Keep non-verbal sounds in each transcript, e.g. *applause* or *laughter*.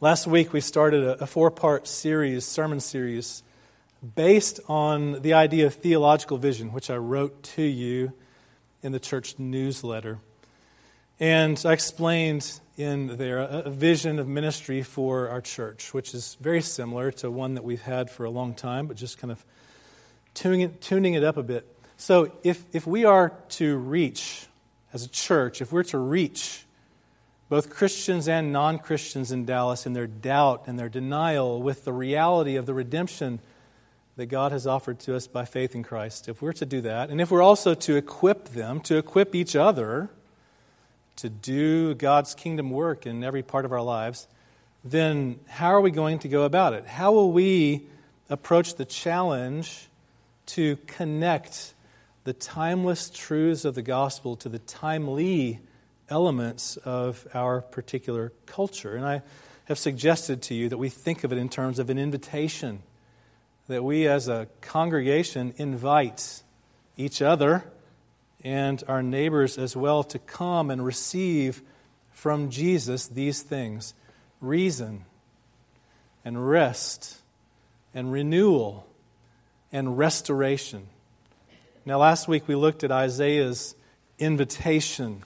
Last week we started a, four part series, sermon series, based on the idea of theological vision, which I wrote to you in the church newsletter. And I explained in there a, a vision of ministry for our church, which is very similar to one that we've had for a long time, but just kind of tuning it, tuning it up a bit. So, if, if we are to reach, as a church, if we're to reach both Christians and non Christians in Dallas in their doubt and their denial with the reality of the redemption that God has offered to us by faith in Christ, if we're to do that, and if we're also to equip them, to equip each other to do God's kingdom work in every part of our lives, then how are we going to go about it? How will we approach the challenge to connect the timeless truths of the gospel to the timely elements of our particular culture. And I have suggested to you that we think of it in terms of an invitation, that we as a congregation invite each other and our neighbors as well to come and receive from Jesus these things reason and rest and renewal and restoration. Now, last week we looked at Isaiah's invitation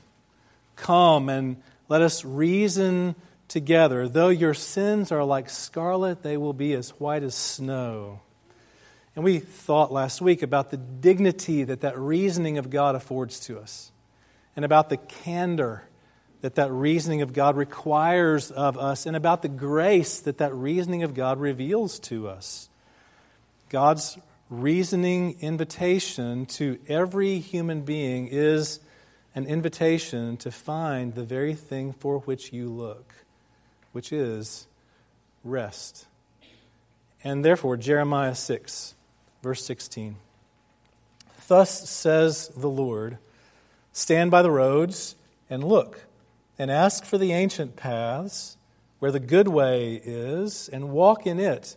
Come and let us reason together. Though your sins are like scarlet, they will be as white as snow. And we thought last week about the dignity that that reasoning of God affords to us, and about the candor that that reasoning of God requires of us, and about the grace that that reasoning of God reveals to us. God's reasoning invitation to every human being is an invitation to find the very thing for which you look, which is rest. And therefore, Jeremiah 6, verse 16. Thus says the Lord Stand by the roads and look, and ask for the ancient paths where the good way is, and walk in it,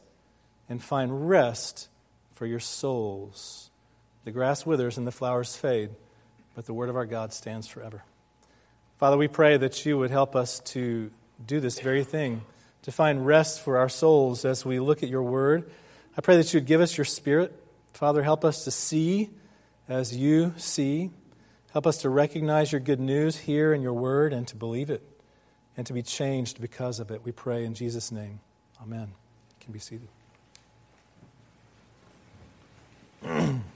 and find rest for your souls. The grass withers and the flowers fade but the word of our God stands forever. Father, we pray that you would help us to do this very thing, to find rest for our souls as we look at your word. I pray that you would give us your spirit. Father, help us to see as you see. Help us to recognize your good news here in your word and to believe it and to be changed because of it. We pray in Jesus' name. Amen. You can be seated. *clears throat*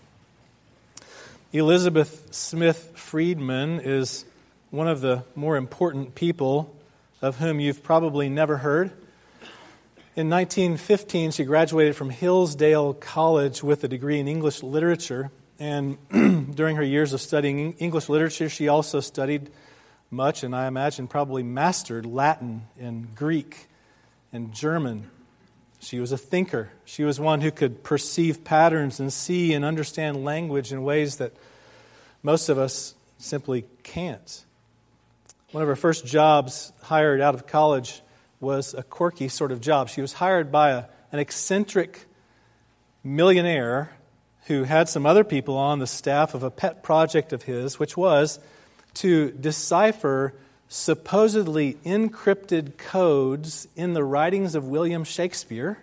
Elizabeth Smith Friedman is one of the more important people of whom you've probably never heard. In 1915, she graduated from Hillsdale College with a degree in English literature. And *clears throat* during her years of studying English literature, she also studied much, and I imagine probably mastered Latin and Greek and German. She was a thinker. She was one who could perceive patterns and see and understand language in ways that most of us simply can't. One of her first jobs hired out of college was a quirky sort of job. She was hired by a, an eccentric millionaire who had some other people on the staff of a pet project of his, which was to decipher supposedly encrypted codes in the writings of William Shakespeare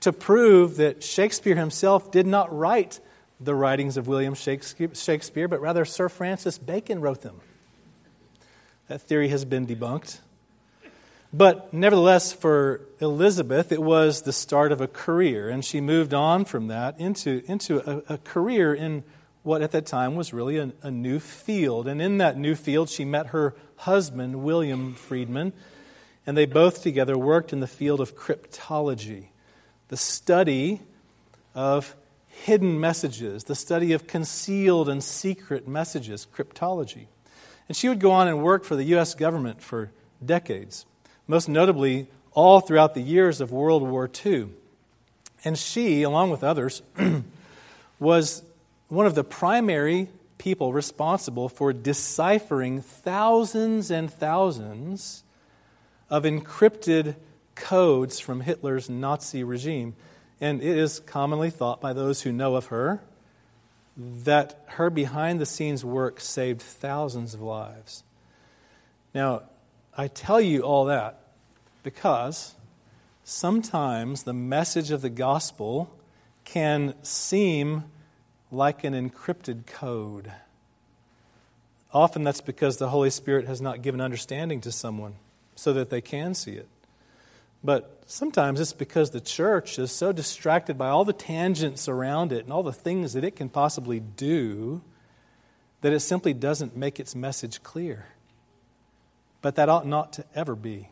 to prove that Shakespeare himself did not write the writings of William Shakespeare, but rather Sir Francis Bacon wrote them. That theory has been debunked. But nevertheless, for Elizabeth, it was the start of a career, and she moved on from that into, into a, a career in what at that time was really a, a new field. And in that new field, she met her husband, William Friedman, and they both together worked in the field of cryptology, the study of hidden messages, the study of concealed and secret messages, cryptology. And she would go on and work for the U.S. government for decades, most notably all throughout the years of World War II. And she, along with others, *clears throat* was one of the primary people responsible for deciphering thousands and thousands of encrypted codes from Hitler's Nazi regime. And it is commonly thought by those who know of her that her behind the scenes work saved thousands of lives. Now, I tell you all that Because sometimes the message of the gospel can seem like an encrypted code. Often that's because the Holy Spirit has not given understanding to someone so that they can see it. But sometimes it's because the church is so distracted by all the tangents around it and all the things that it can possibly do that it simply doesn't make its message clear. But that ought not to ever be.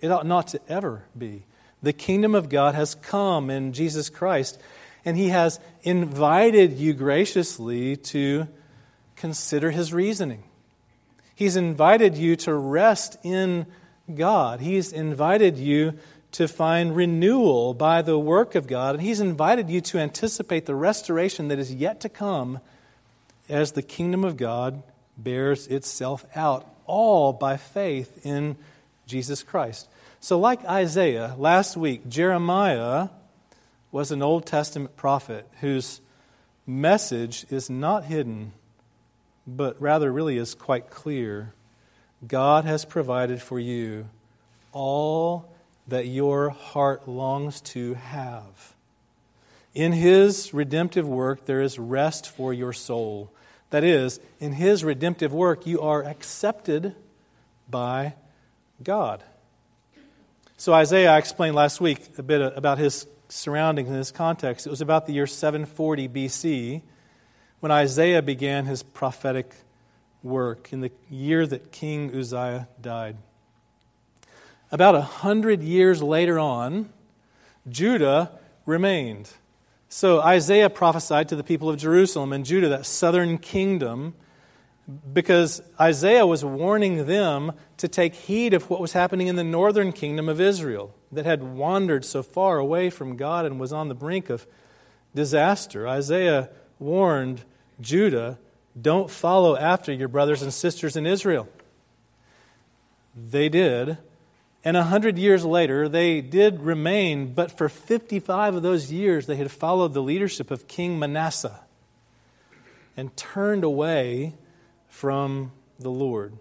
It ought not to ever be. The kingdom of God has come in Jesus Christ, and He has invited you graciously to consider His reasoning. He's invited you to rest in God. He's invited you to find renewal by the work of God, and He's invited you to anticipate the restoration that is yet to come as the kingdom of God bears itself out, all by faith in Jesus Christ. So, like Isaiah, last week, Jeremiah was an Old Testament prophet whose message is not hidden, but rather really is quite clear. God has provided for you all that your heart longs to have. In His redemptive work, there is rest for your soul. That is, in His redemptive work, you are accepted by God. So, Isaiah, I explained last week a bit about his surroundings in this context. It was about the year 740 BC when Isaiah began his prophetic work, in the year that King Uzziah died. About a hundred years later on, Judah remained. So Isaiah prophesied to the people of Jerusalem and Judah, that southern kingdom, because Isaiah was warning them to take heed of what was happening in the northern kingdom of Israel that had wandered so far away from God and was on the brink of disaster. Isaiah warned Judah, don't follow after your brothers and sisters in Israel. They did, and a hundred years later, they did remain, but for 55 of those years, they had followed the leadership of King Manasseh and turned away from the Lord.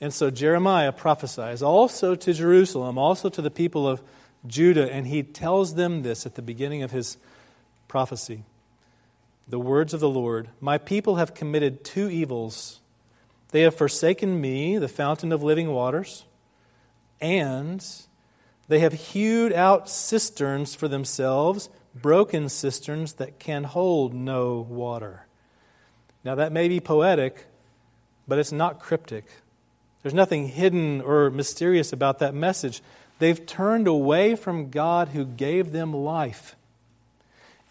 And so Jeremiah prophesies also to Jerusalem, also to the people of Judah, and he tells them this at the beginning of his prophecy the words of the Lord My people have committed two evils. They have forsaken me, the fountain of living waters and they have hewed out cisterns for themselves, broken cisterns that can hold no water. Now, that may be poetic, but it's not cryptic. There's nothing hidden or mysterious about that message. They've turned away from God who gave them life.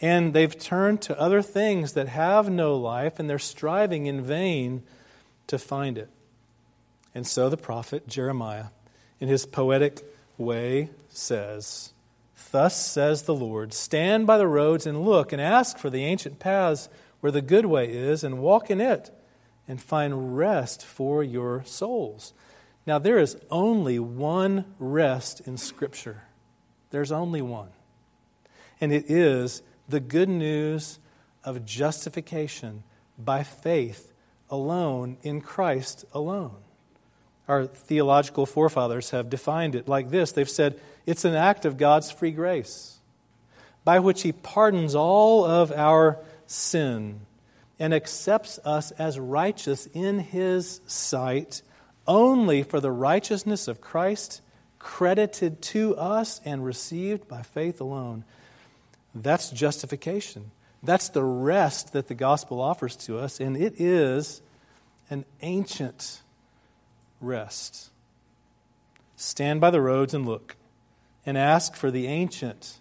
And they've turned to other things that have no life, and they're striving in vain to find it. And so the prophet Jeremiah in his poetic way, says, Thus says the Lord Stand by the roads and look and ask for the ancient paths where the good way is, and walk in it, and find rest for your souls. Now, there is only one rest in Scripture. There's only one. And it is the good news of justification by faith alone in Christ alone. Our theological forefathers have defined it like this they've said it's an act of God's free grace by which He pardons all of our sin and accepts us as righteous in His sight only for the righteousness of Christ credited to us and received by faith alone. That's justification. That's the rest that the gospel offers to us, and it is an ancient rest. Stand by the roads and look, and ask for the ancient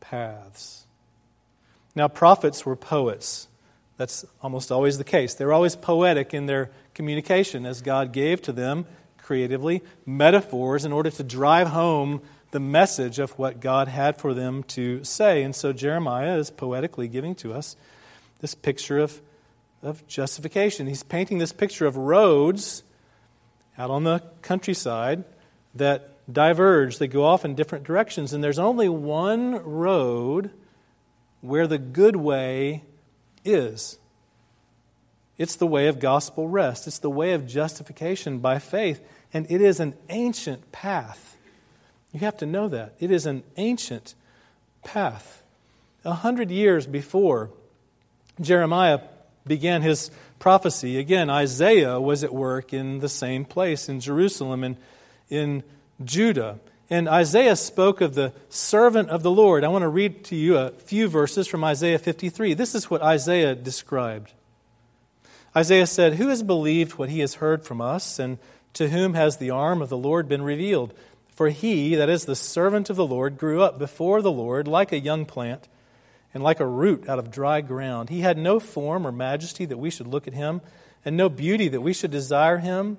paths. Now, prophets were poets. That's almost always the case. They're always poetic in their communication as God gave to them creatively metaphors in order to drive home the message of what God had for them to say. And so Jeremiah is poetically giving to us this picture of, of justification. He's painting this picture of roads out on the countryside that diverge, they go off in different directions, and there's only one road where the good way is. It's the way of gospel rest. It's the way of justification by faith. And it is an ancient path. You have to know that. It is an ancient path. A hundred years before Jeremiah began his prophecy, again, Isaiah was at work in the same place in Jerusalem and in Judah. And Isaiah spoke of the servant of the Lord. I want to read to you a few verses from Isaiah 53. This is what Isaiah described. Isaiah said, Who has believed what he has heard from us, and to whom has the arm of the Lord been revealed? For he, that is the servant of the Lord, grew up before the Lord like a young plant and like a root out of dry ground. He had no form or majesty that we should look at him, and no beauty that we should desire him.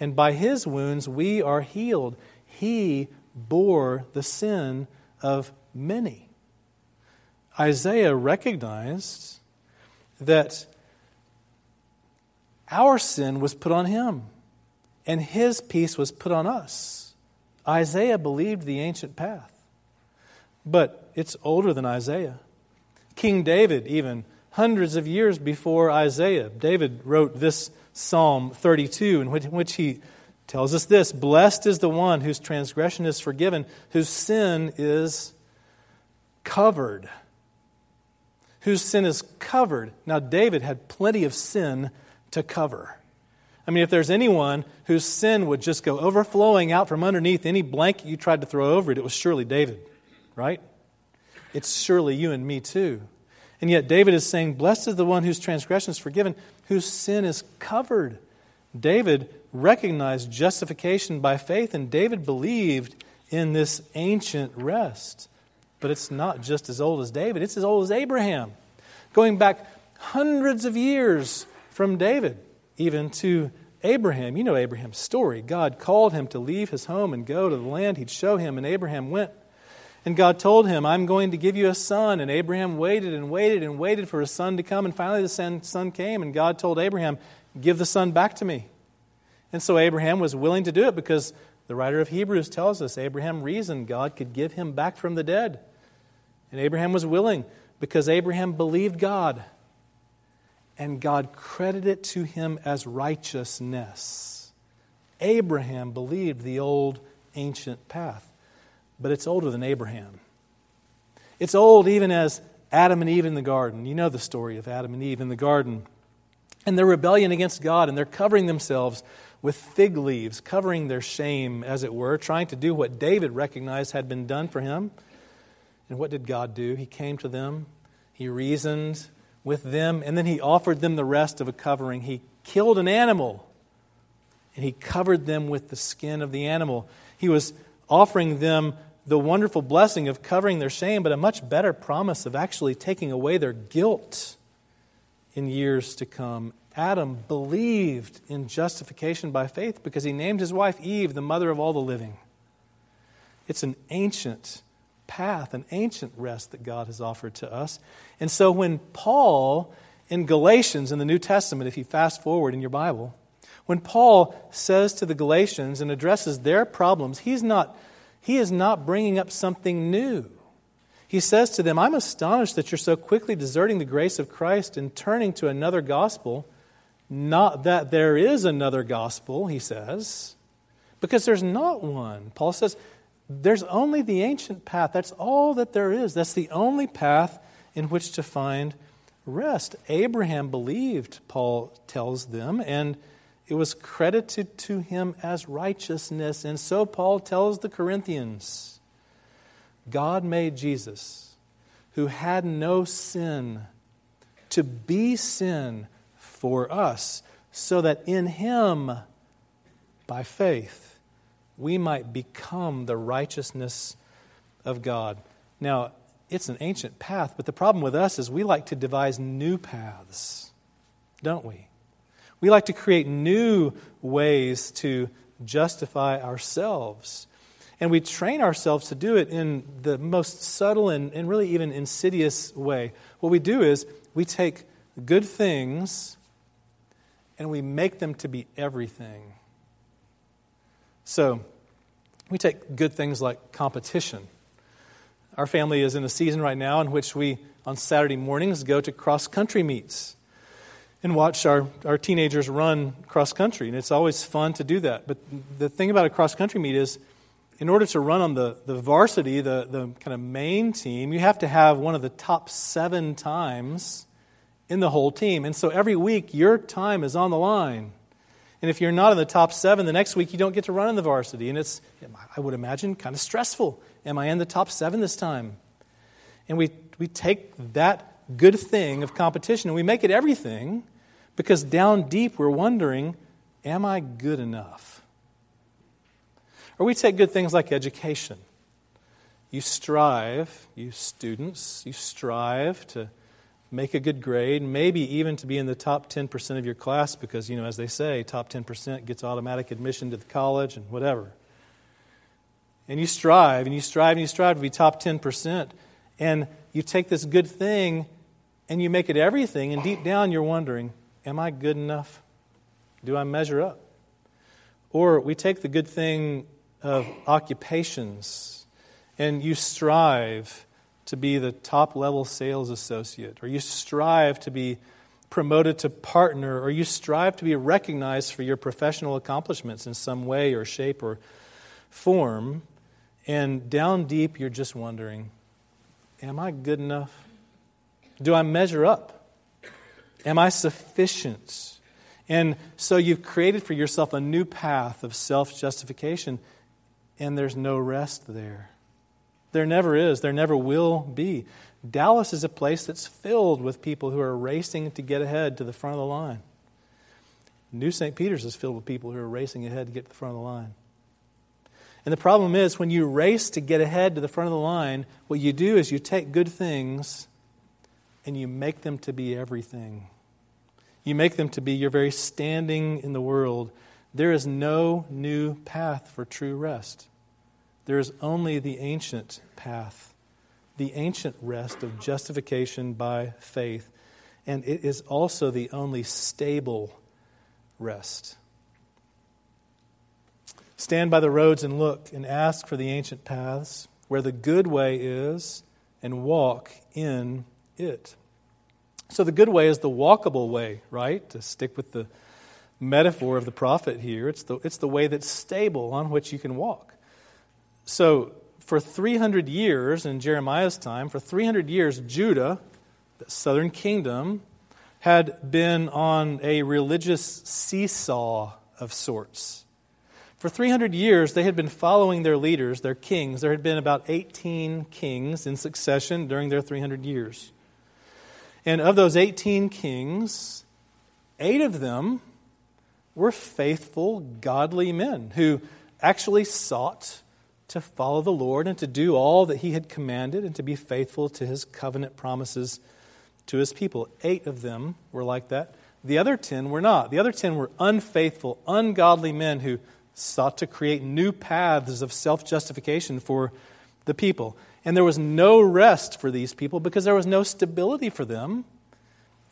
and by his wounds we are healed. He bore the sin of many. Isaiah recognized that our sin was put on him, and his peace was put on us. Isaiah believed the ancient path, but it's older than Isaiah. King David, even hundreds of years before Isaiah, David wrote this Psalm 32, in which, in which he tells us this Blessed is the one whose transgression is forgiven, whose sin is covered. Whose sin is covered. Now, David had plenty of sin to cover. I mean, if there's anyone whose sin would just go overflowing out from underneath any blanket you tried to throw over it, it was surely David, right? It's surely you and me too. And yet, David is saying, Blessed is the one whose transgression is forgiven, whose sin is covered. David recognized justification by faith, and David believed in this ancient rest. But it's not just as old as David, it's as old as Abraham. Going back hundreds of years from David even to Abraham. You know Abraham's story. God called him to leave his home and go to the land he'd show him, and Abraham went. And God told him, I'm going to give you a son. And Abraham waited and waited and waited for a son to come. And finally, the son came, and God told Abraham, Give the son back to me. And so Abraham was willing to do it because the writer of Hebrews tells us Abraham reasoned God could give him back from the dead. And Abraham was willing because Abraham believed God and God credited it to him as righteousness. Abraham believed the old ancient path, but it's older than Abraham. It's old even as Adam and Eve in the garden. You know the story of Adam and Eve in the garden. And their rebellion against God, and they're covering themselves with fig leaves, covering their shame, as it were, trying to do what David recognized had been done for him. And what did God do? He came to them, he reasoned, with them, and then he offered them the rest of a covering. He killed an animal, and he covered them with the skin of the animal. He was offering them the wonderful blessing of covering their shame, but a much better promise of actually taking away their guilt in years to come. Adam believed in justification by faith because he named his wife Eve the mother of all the living. It's an ancient path, an ancient rest that God has offered to us. And so when Paul in Galatians in the New Testament, if you fast forward in your Bible, when Paul says to the Galatians and addresses their problems, he's not, he is not bringing up something new. He says to them, I'm astonished that you're so quickly deserting the grace of Christ and turning to another gospel. Not that there is another gospel, he says, because there's not one. Paul says, there's only the ancient path. That's all that there is. That's the only path in which to find rest. Abraham believed, Paul tells them, and it was credited to him as righteousness. And so Paul tells the Corinthians God made Jesus, who had no sin, to be sin for us, so that in him, by faith, we might become the righteousness of God. Now, it's an ancient path, but the problem with us is we like to devise new paths, don't we? We like to create new ways to justify ourselves. And we train ourselves to do it in the most subtle and, and really even insidious way. What we do is we take good things and we make them to be everything. So, we take good things like competition. Our family is in a season right now in which we, on Saturday mornings, go to cross country meets and watch our, our teenagers run cross country. And it's always fun to do that. But the thing about a cross country meet is, in order to run on the, the varsity, the, the kind of main team, you have to have one of the top seven times in the whole team. And so every week, your time is on the line. And if you're not in the top seven, the next week you don't get to run in the varsity. And it's, I would imagine, kind of stressful. Am I in the top seven this time? And we, we take that good thing of competition and we make it everything because down deep we're wondering, am I good enough? Or we take good things like education. You strive, you students, you strive to make a good grade, maybe even to be in the top 10% of your class because, you know, as they say, top 10% gets automatic admission to the college and whatever. And you strive, and you strive, and you strive to be top 10%. And you take this good thing and you make it everything, and deep down you're wondering, am I good enough? Do I measure up? Or we take the good thing of occupations and you strive to be the top level sales associate, or you strive to be promoted to partner, or you strive to be recognized for your professional accomplishments in some way or shape or form, and down deep you're just wondering, Am I good enough? Do I measure up? Am I sufficient? And so you've created for yourself a new path of self justification, and there's no rest there. There never is. There never will be. Dallas is a place that's filled with people who are racing to get ahead to the front of the line. New St. Peter's is filled with people who are racing ahead to get to the front of the line. And the problem is, when you race to get ahead to the front of the line, what you do is you take good things and you make them to be everything. You make them to be your very standing in the world. There is no new path for true rest. There is only the ancient path, the ancient rest of justification by faith. And it is also the only stable rest. Stand by the roads and look and ask for the ancient paths where the good way is and walk in it. So, the good way is the walkable way, right? To stick with the metaphor of the prophet here, it's the, it's the way that's stable on which you can walk. So, for 300 years in Jeremiah's time, for 300 years, Judah, the southern kingdom, had been on a religious seesaw of sorts. For 300 years, they had been following their leaders, their kings. There had been about 18 kings in succession during their 300 years. And of those 18 kings, eight of them were faithful, godly men who actually sought to follow the Lord and to do all that he had commanded and to be faithful to his covenant promises to his people. Eight of them were like that. The other ten were not. The other ten were unfaithful, ungodly men who sought to create new paths of self justification for the people. And there was no rest for these people because there was no stability for them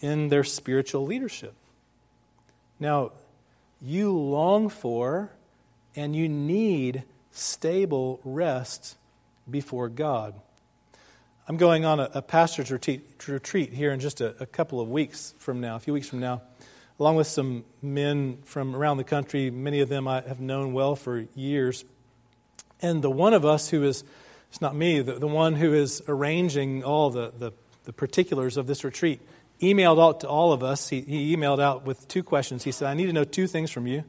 in their spiritual leadership. Now, you long for and you need stable rest before God. I'm going on a, a pastor's retreat, here in just a, a couple of weeks from now, a few weeks from now, along with some men from around the country. Many of them I have known well for years. And the one of us who is, it's not me, the, the one who is arranging all the, the, the particulars of this retreat, emailed out to all of us. He, he emailed out with two questions. He said, I need to know two things from you.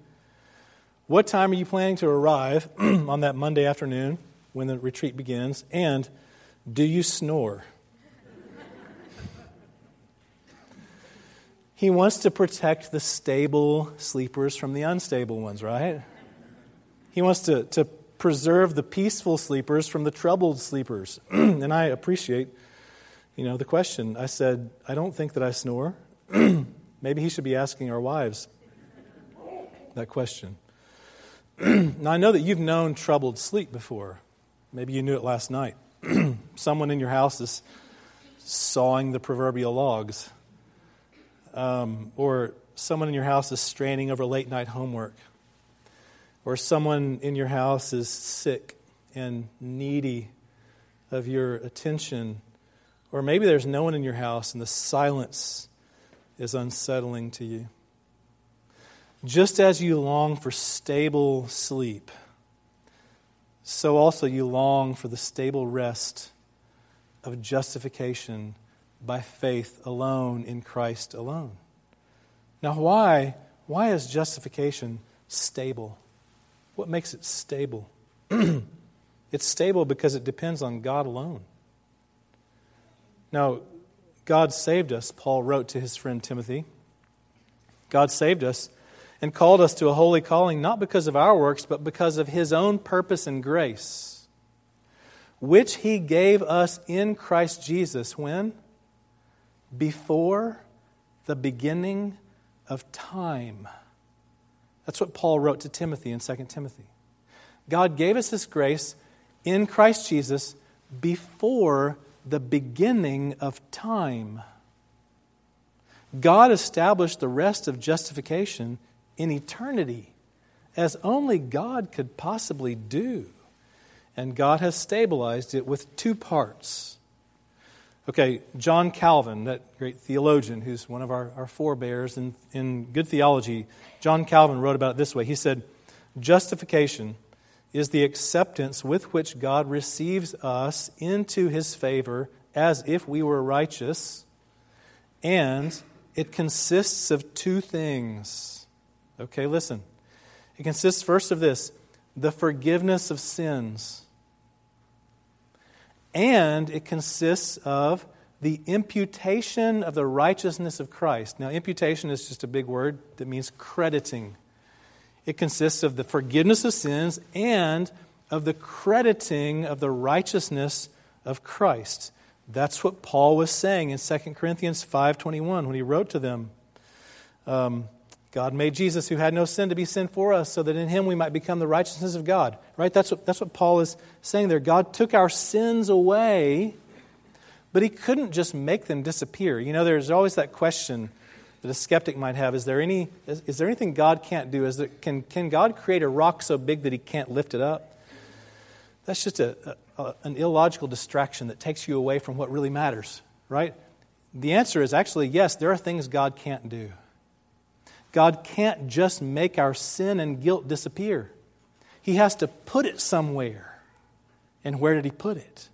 What time are you planning to arrive *clears throat* on that Monday afternoon when the retreat begins? And do you snore? *laughs* he wants to protect the stable sleepers from the unstable ones, right? He wants to, to preserve the peaceful sleepers from the troubled sleepers. *clears throat* and I appreciate, you know, the question. I said, I don't think that I snore. *clears throat* Maybe he should be asking our wives that question. *clears throat* now, I know that you've known troubled sleep before. Maybe you knew it last night. Someone in your house is sawing the proverbial logs, um, or someone in your house is straining over late night homework, or someone in your house is sick and needy of your attention, or maybe there's no one in your house and the silence is unsettling to you. Just as you long for stable sleep, so also you long for the stable rest of justification by faith alone in Christ alone. Now, why, why is justification stable? What makes it stable? *clears throat* it's stable because it depends on God alone. Now, God saved us, Paul wrote to his friend Timothy. God saved us and called us to a holy calling not because of our works, but because of his own purpose and grace, which he gave us in Christ Jesus when? Before the beginning of time. That's what Paul wrote to Timothy in 2 Timothy. God gave us this grace in Christ Jesus before the beginning of time. God established the rest of justification in eternity, as only God could possibly do. And God has stabilized it with two parts. Okay, John Calvin, that great theologian who's one of our, our forebears in, in good theology, John Calvin wrote about it this way. He said, Justification is the acceptance with which God receives us into his favor as if we were righteous, and it consists of two things Okay, listen. It consists first of this the forgiveness of sins. And it consists of the imputation of the righteousness of Christ. Now, imputation is just a big word that means crediting. It consists of the forgiveness of sins and of the crediting of the righteousness of Christ. That's what Paul was saying in 2 Corinthians 5.21 when he wrote to them. Um, God made Jesus, who had no sin, to be sin for us, so that in him we might become the righteousness of God. Right? That's what, that's what Paul is saying there. God took our sins away, but he couldn't just make them disappear. You know, there's always that question that a skeptic might have is there, any, is, is there anything God can't do? Is there, can, can God create a rock so big that he can't lift it up? That's just a, a, an illogical distraction that takes you away from what really matters, right? The answer is actually yes, there are things God can't do. God can't just make our sin and guilt disappear. He has to put it somewhere. And where did He put it?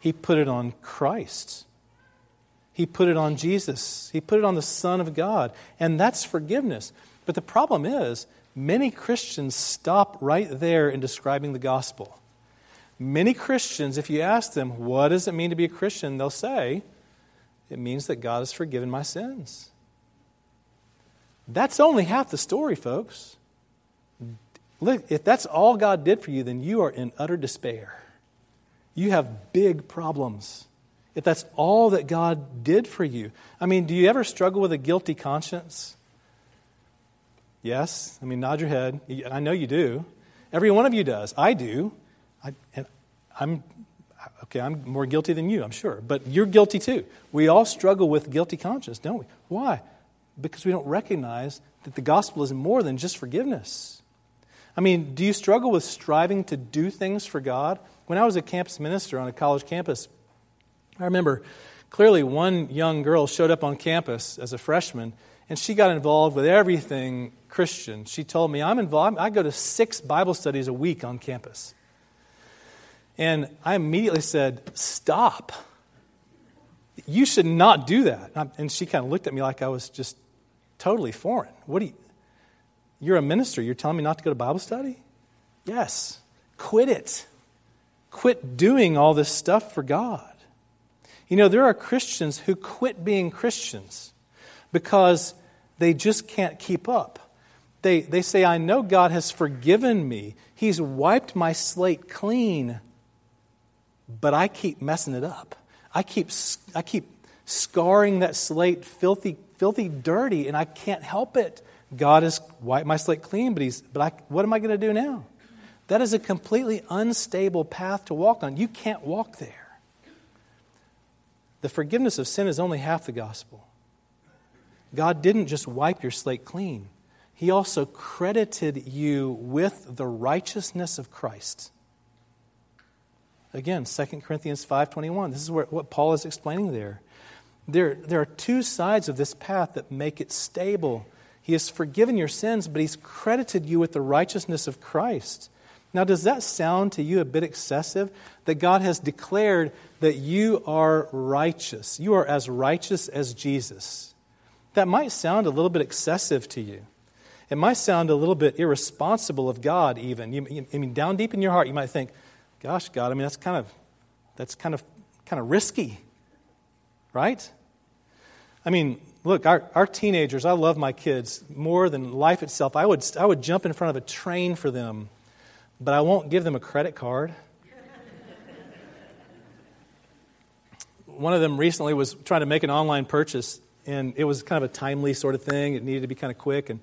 He put it on Christ. He put it on Jesus. He put it on the Son of God. And that's forgiveness. But the problem is, many Christians stop right there in describing the gospel. Many Christians, if you ask them, what does it mean to be a Christian? They'll say, it means that God has forgiven my sins. That's only half the story, folks. Look, if that's all God did for you, then you are in utter despair. You have big problems. If that's all that God did for you. I mean, do you ever struggle with a guilty conscience? Yes. I mean, nod your head. I know you do. Every one of you does. I do. I, and I'm okay. I'm more guilty than you, I'm sure, but you're guilty too. We all struggle with guilty conscience, don't we? Why? Because we don't recognize that the gospel is more than just forgiveness. I mean, do you struggle with striving to do things for God? When I was a campus minister on a college campus, I remember clearly one young girl showed up on campus as a freshman and she got involved with everything Christian. She told me, I'm involved, I go to six Bible studies a week on campus. And I immediately said, Stop. You should not do that. And she kind of looked at me like I was just totally foreign. What do you, you're a minister. You're telling me not to go to Bible study? Yes. Quit it. Quit doing all this stuff for God. You know, there are Christians who quit being Christians because they just can't keep up. They, they say, I know God has forgiven me, He's wiped my slate clean, but I keep messing it up. I keep, I keep scarring that slate filthy filthy dirty, and I can't help it. God has wiped my slate clean, but, he's, but I, what am I going to do now? That is a completely unstable path to walk on. You can't walk there. The forgiveness of sin is only half the gospel. God didn't just wipe your slate clean, He also credited you with the righteousness of Christ. Again, 2 Corinthians 5.21. This is where, what Paul is explaining there. there. There are two sides of this path that make it stable. He has forgiven your sins, but he's credited you with the righteousness of Christ. Now, does that sound to you a bit excessive? That God has declared that you are righteous. You are as righteous as Jesus. That might sound a little bit excessive to you. It might sound a little bit irresponsible of God, even. You, I mean, down deep in your heart, you might think, gosh, God, I mean, that's kind of, that's kind of, kind of risky, right? I mean, look, our, our teenagers, I love my kids more than life itself. I would, I would jump in front of a train for them but I won't give them a credit card. One of them recently was trying to make an online purchase, and it was kind of a timely sort of thing. It needed to be kind of quick, and,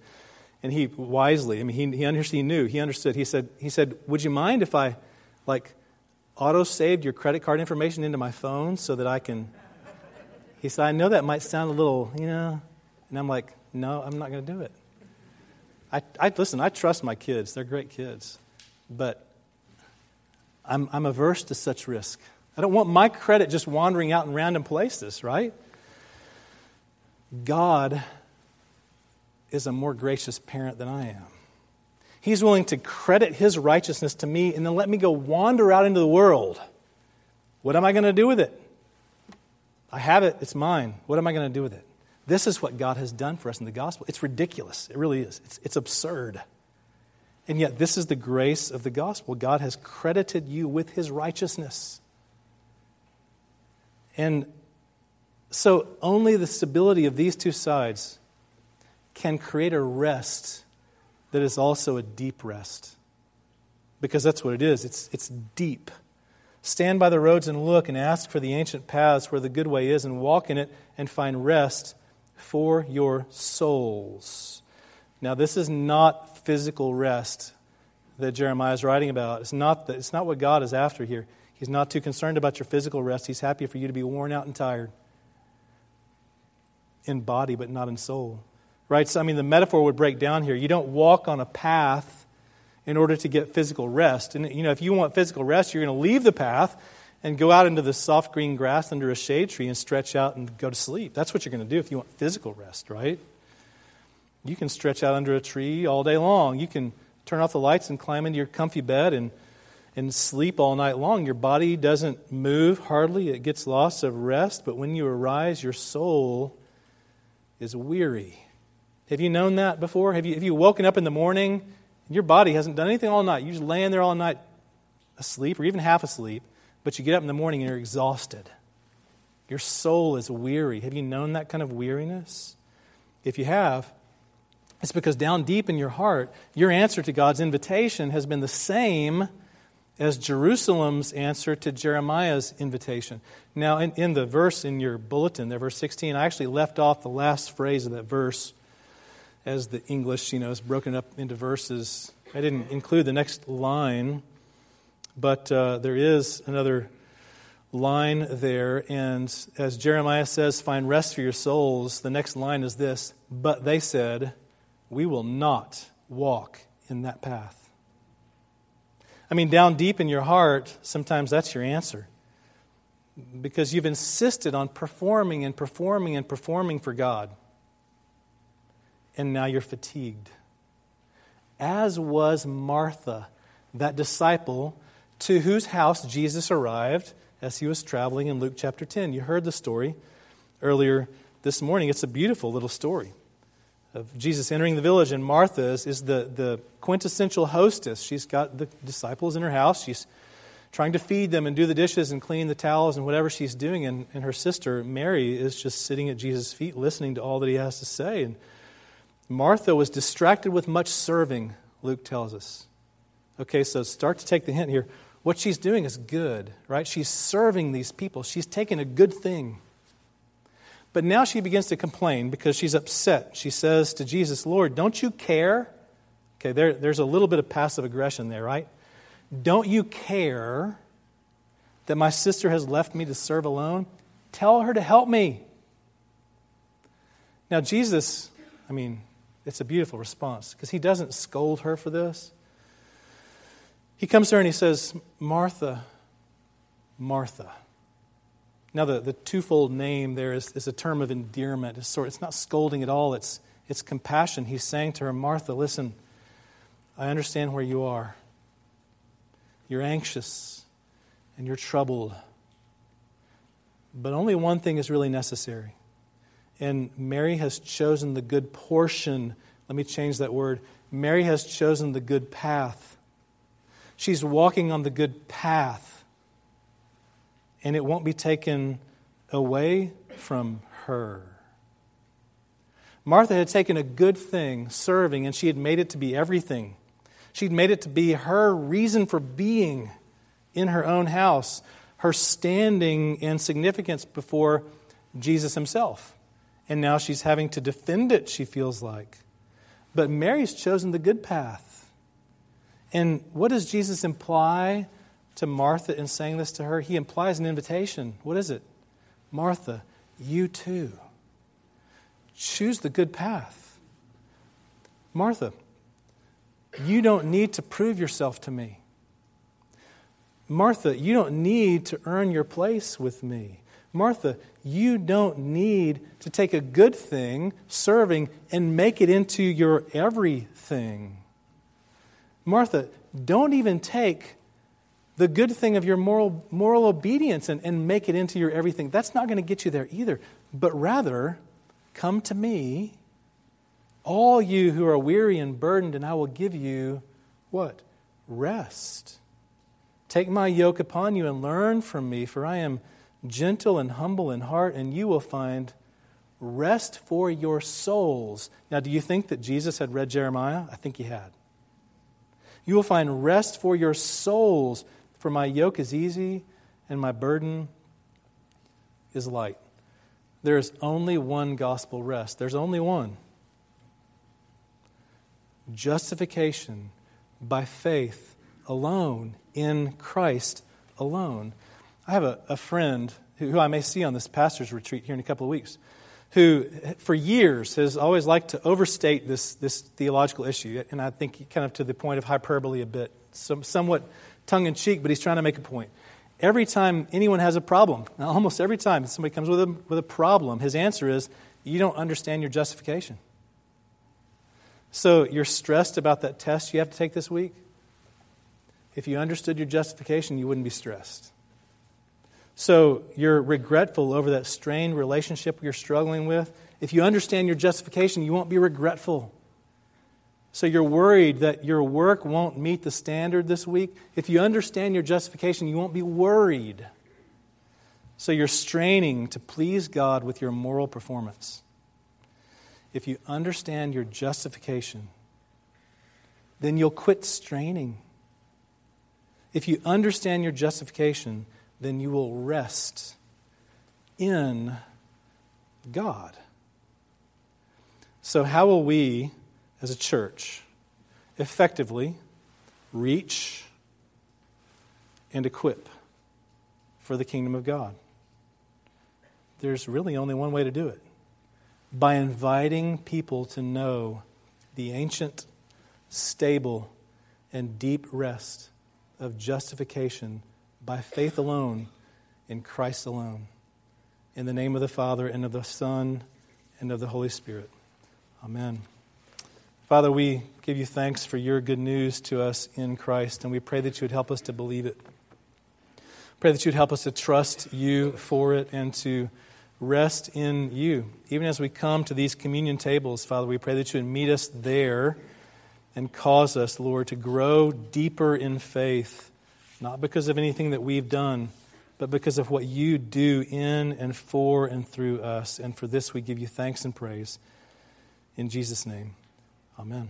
and he wisely, I mean, he, he, understood, he knew, he understood. He said, he said, Would you mind if I, like, auto saved your credit card information into my phone so that I can. He said, I know that might sound a little, you know. And I'm like, No, I'm not going to do it. I, I, listen, I trust my kids. They're great kids. But I'm, I'm averse to such risk. I don't want my credit just wandering out in random places, right? God is a more gracious parent than I am. He's willing to credit his righteousness to me and then let me go wander out into the world. What am I going to do with it? I have it, it's mine. What am I going to do with it? This is what God has done for us in the gospel. It's ridiculous. It really is. It's, it's absurd. And yet, this is the grace of the gospel. God has credited you with his righteousness. And so, only the stability of these two sides can create a rest that is also a deep rest. Because that's what it is it's, it's deep. Stand by the roads and look and ask for the ancient paths where the good way is and walk in it and find rest for your souls. Now, this is not physical rest that Jeremiah is writing about. It's not, the, it's not what God is after here. He's not too concerned about your physical rest. He's happy for you to be worn out and tired in body, but not in soul. Right? So, I mean, the metaphor would break down here. You don't walk on a path in order to get physical rest. And, you know, if you want physical rest, you're going to leave the path and go out into the soft green grass under a shade tree and stretch out and go to sleep. That's what you're going to do if you want physical rest, right? You can stretch out under a tree all day long. You can turn off the lights and climb into your comfy bed and, and sleep all night long. Your body doesn't move hardly, it gets loss of rest, but when you arise, your soul is weary. Have you known that before? Have you, have you woken up in the morning and your body hasn't done anything all night? You're just laying there all night asleep or even half asleep, but you get up in the morning and you're exhausted. Your soul is weary. Have you known that kind of weariness? If you have, it's because down deep in your heart, your answer to God's invitation has been the same as Jerusalem's answer to Jeremiah's invitation. Now, in, in the verse in your bulletin, there, verse 16, I actually left off the last phrase of that verse as the English, you know, is broken up into verses. I didn't include the next line, but uh, there is another line there. And as Jeremiah says, find rest for your souls, the next line is this But they said, we will not walk in that path. I mean, down deep in your heart, sometimes that's your answer. Because you've insisted on performing and performing and performing for God. And now you're fatigued. As was Martha, that disciple to whose house Jesus arrived as he was traveling in Luke chapter 10. You heard the story earlier this morning. It's a beautiful little story of Jesus entering the village, and Martha is, is the, the quintessential hostess. She's got the disciples in her house. She's trying to feed them and do the dishes and clean the towels and whatever she's doing. And, and her sister, Mary, is just sitting at Jesus' feet listening to all that he has to say. And Martha was distracted with much serving, Luke tells us. Okay, so start to take the hint here. What she's doing is good, right? She's serving these people, she's taking a good thing. But now she begins to complain because she's upset. She says to Jesus, Lord, don't you care? Okay, there, there's a little bit of passive aggression there, right? Don't you care that my sister has left me to serve alone? Tell her to help me. Now, Jesus, I mean, it's a beautiful response because he doesn't scold her for this. He comes to her and he says, Martha, Martha. Now, the, the twofold name there is, is a term of endearment. It's, sort, it's not scolding at all, it's, it's compassion. He's saying to her, Martha, listen, I understand where you are. You're anxious and you're troubled. But only one thing is really necessary. And Mary has chosen the good portion. Let me change that word. Mary has chosen the good path. She's walking on the good path and it won't be taken away from her. Martha had taken a good thing, serving, and she had made it to be everything. She'd made it to be her reason for being in her own house, her standing and significance before Jesus himself. And now she's having to defend it, she feels like. But Mary's chosen the good path. And what does Jesus imply to Martha in saying this to her, he implies an invitation. What is it? Martha, you too. Choose the good path. Martha, you don't need to prove yourself to me. Martha, you don't need to earn your place with me. Martha, you don't need to take a good thing, serving, and make it into your everything. Martha, don't even take the good thing of your moral, moral obedience and, and make it into your everything. That's not going to get you there either. But rather, come to me, all you who are weary and burdened, and I will give you what? Rest. Take my yoke upon you and learn from me, for I am gentle and humble in heart, and you will find rest for your souls. Now, do you think that Jesus had read Jeremiah? I think he had. You will find rest for your souls. For my yoke is easy and my burden is light. There is only one gospel rest. There's only one. Justification by faith alone, in Christ alone. I have a, a friend who, who I may see on this pastor's retreat here in a couple of weeks who, for years, has always liked to overstate this, this theological issue, and I think kind of to the point of hyperbole a bit, some, somewhat tongue in cheek, but he's trying to make a point. Every time anyone has a problem, *laughs* almost every time somebody comes with a, with a problem, his answer is, You don't understand your justification. So you're stressed about that test you have to take this week? If you understood your justification, you wouldn't be stressed. So you're regretful over that strained relationship you're struggling with. If you understand your justification, you won't be regretful. So you're worried that your work won't meet the standard this week. If you understand your justification, you won't be worried. So you're straining to please God with your moral performance. If you understand your justification, then you'll quit straining. If you understand your justification, then you will rest in God. So, how will we as a church effectively reach and equip for the kingdom of God? There's really only one way to do it by inviting people to know the ancient, stable, and deep rest of justification by faith alone in Christ alone. In the name of the Father, and of the Son, and of the Holy Spirit. Amen. Father, we give you thanks for your good news to us in Christ, and we pray that you would help us to believe it. Pray that you'd help us to trust you for it and to rest in you. Even as we come to these communion tables, Father, we pray that you would meet us there and cause us, Lord, to grow deeper in faith, not because of anything that we've done, but because of what you do in and for and through us. And for this we give you thanks and praise. In Jesus' name. Amen.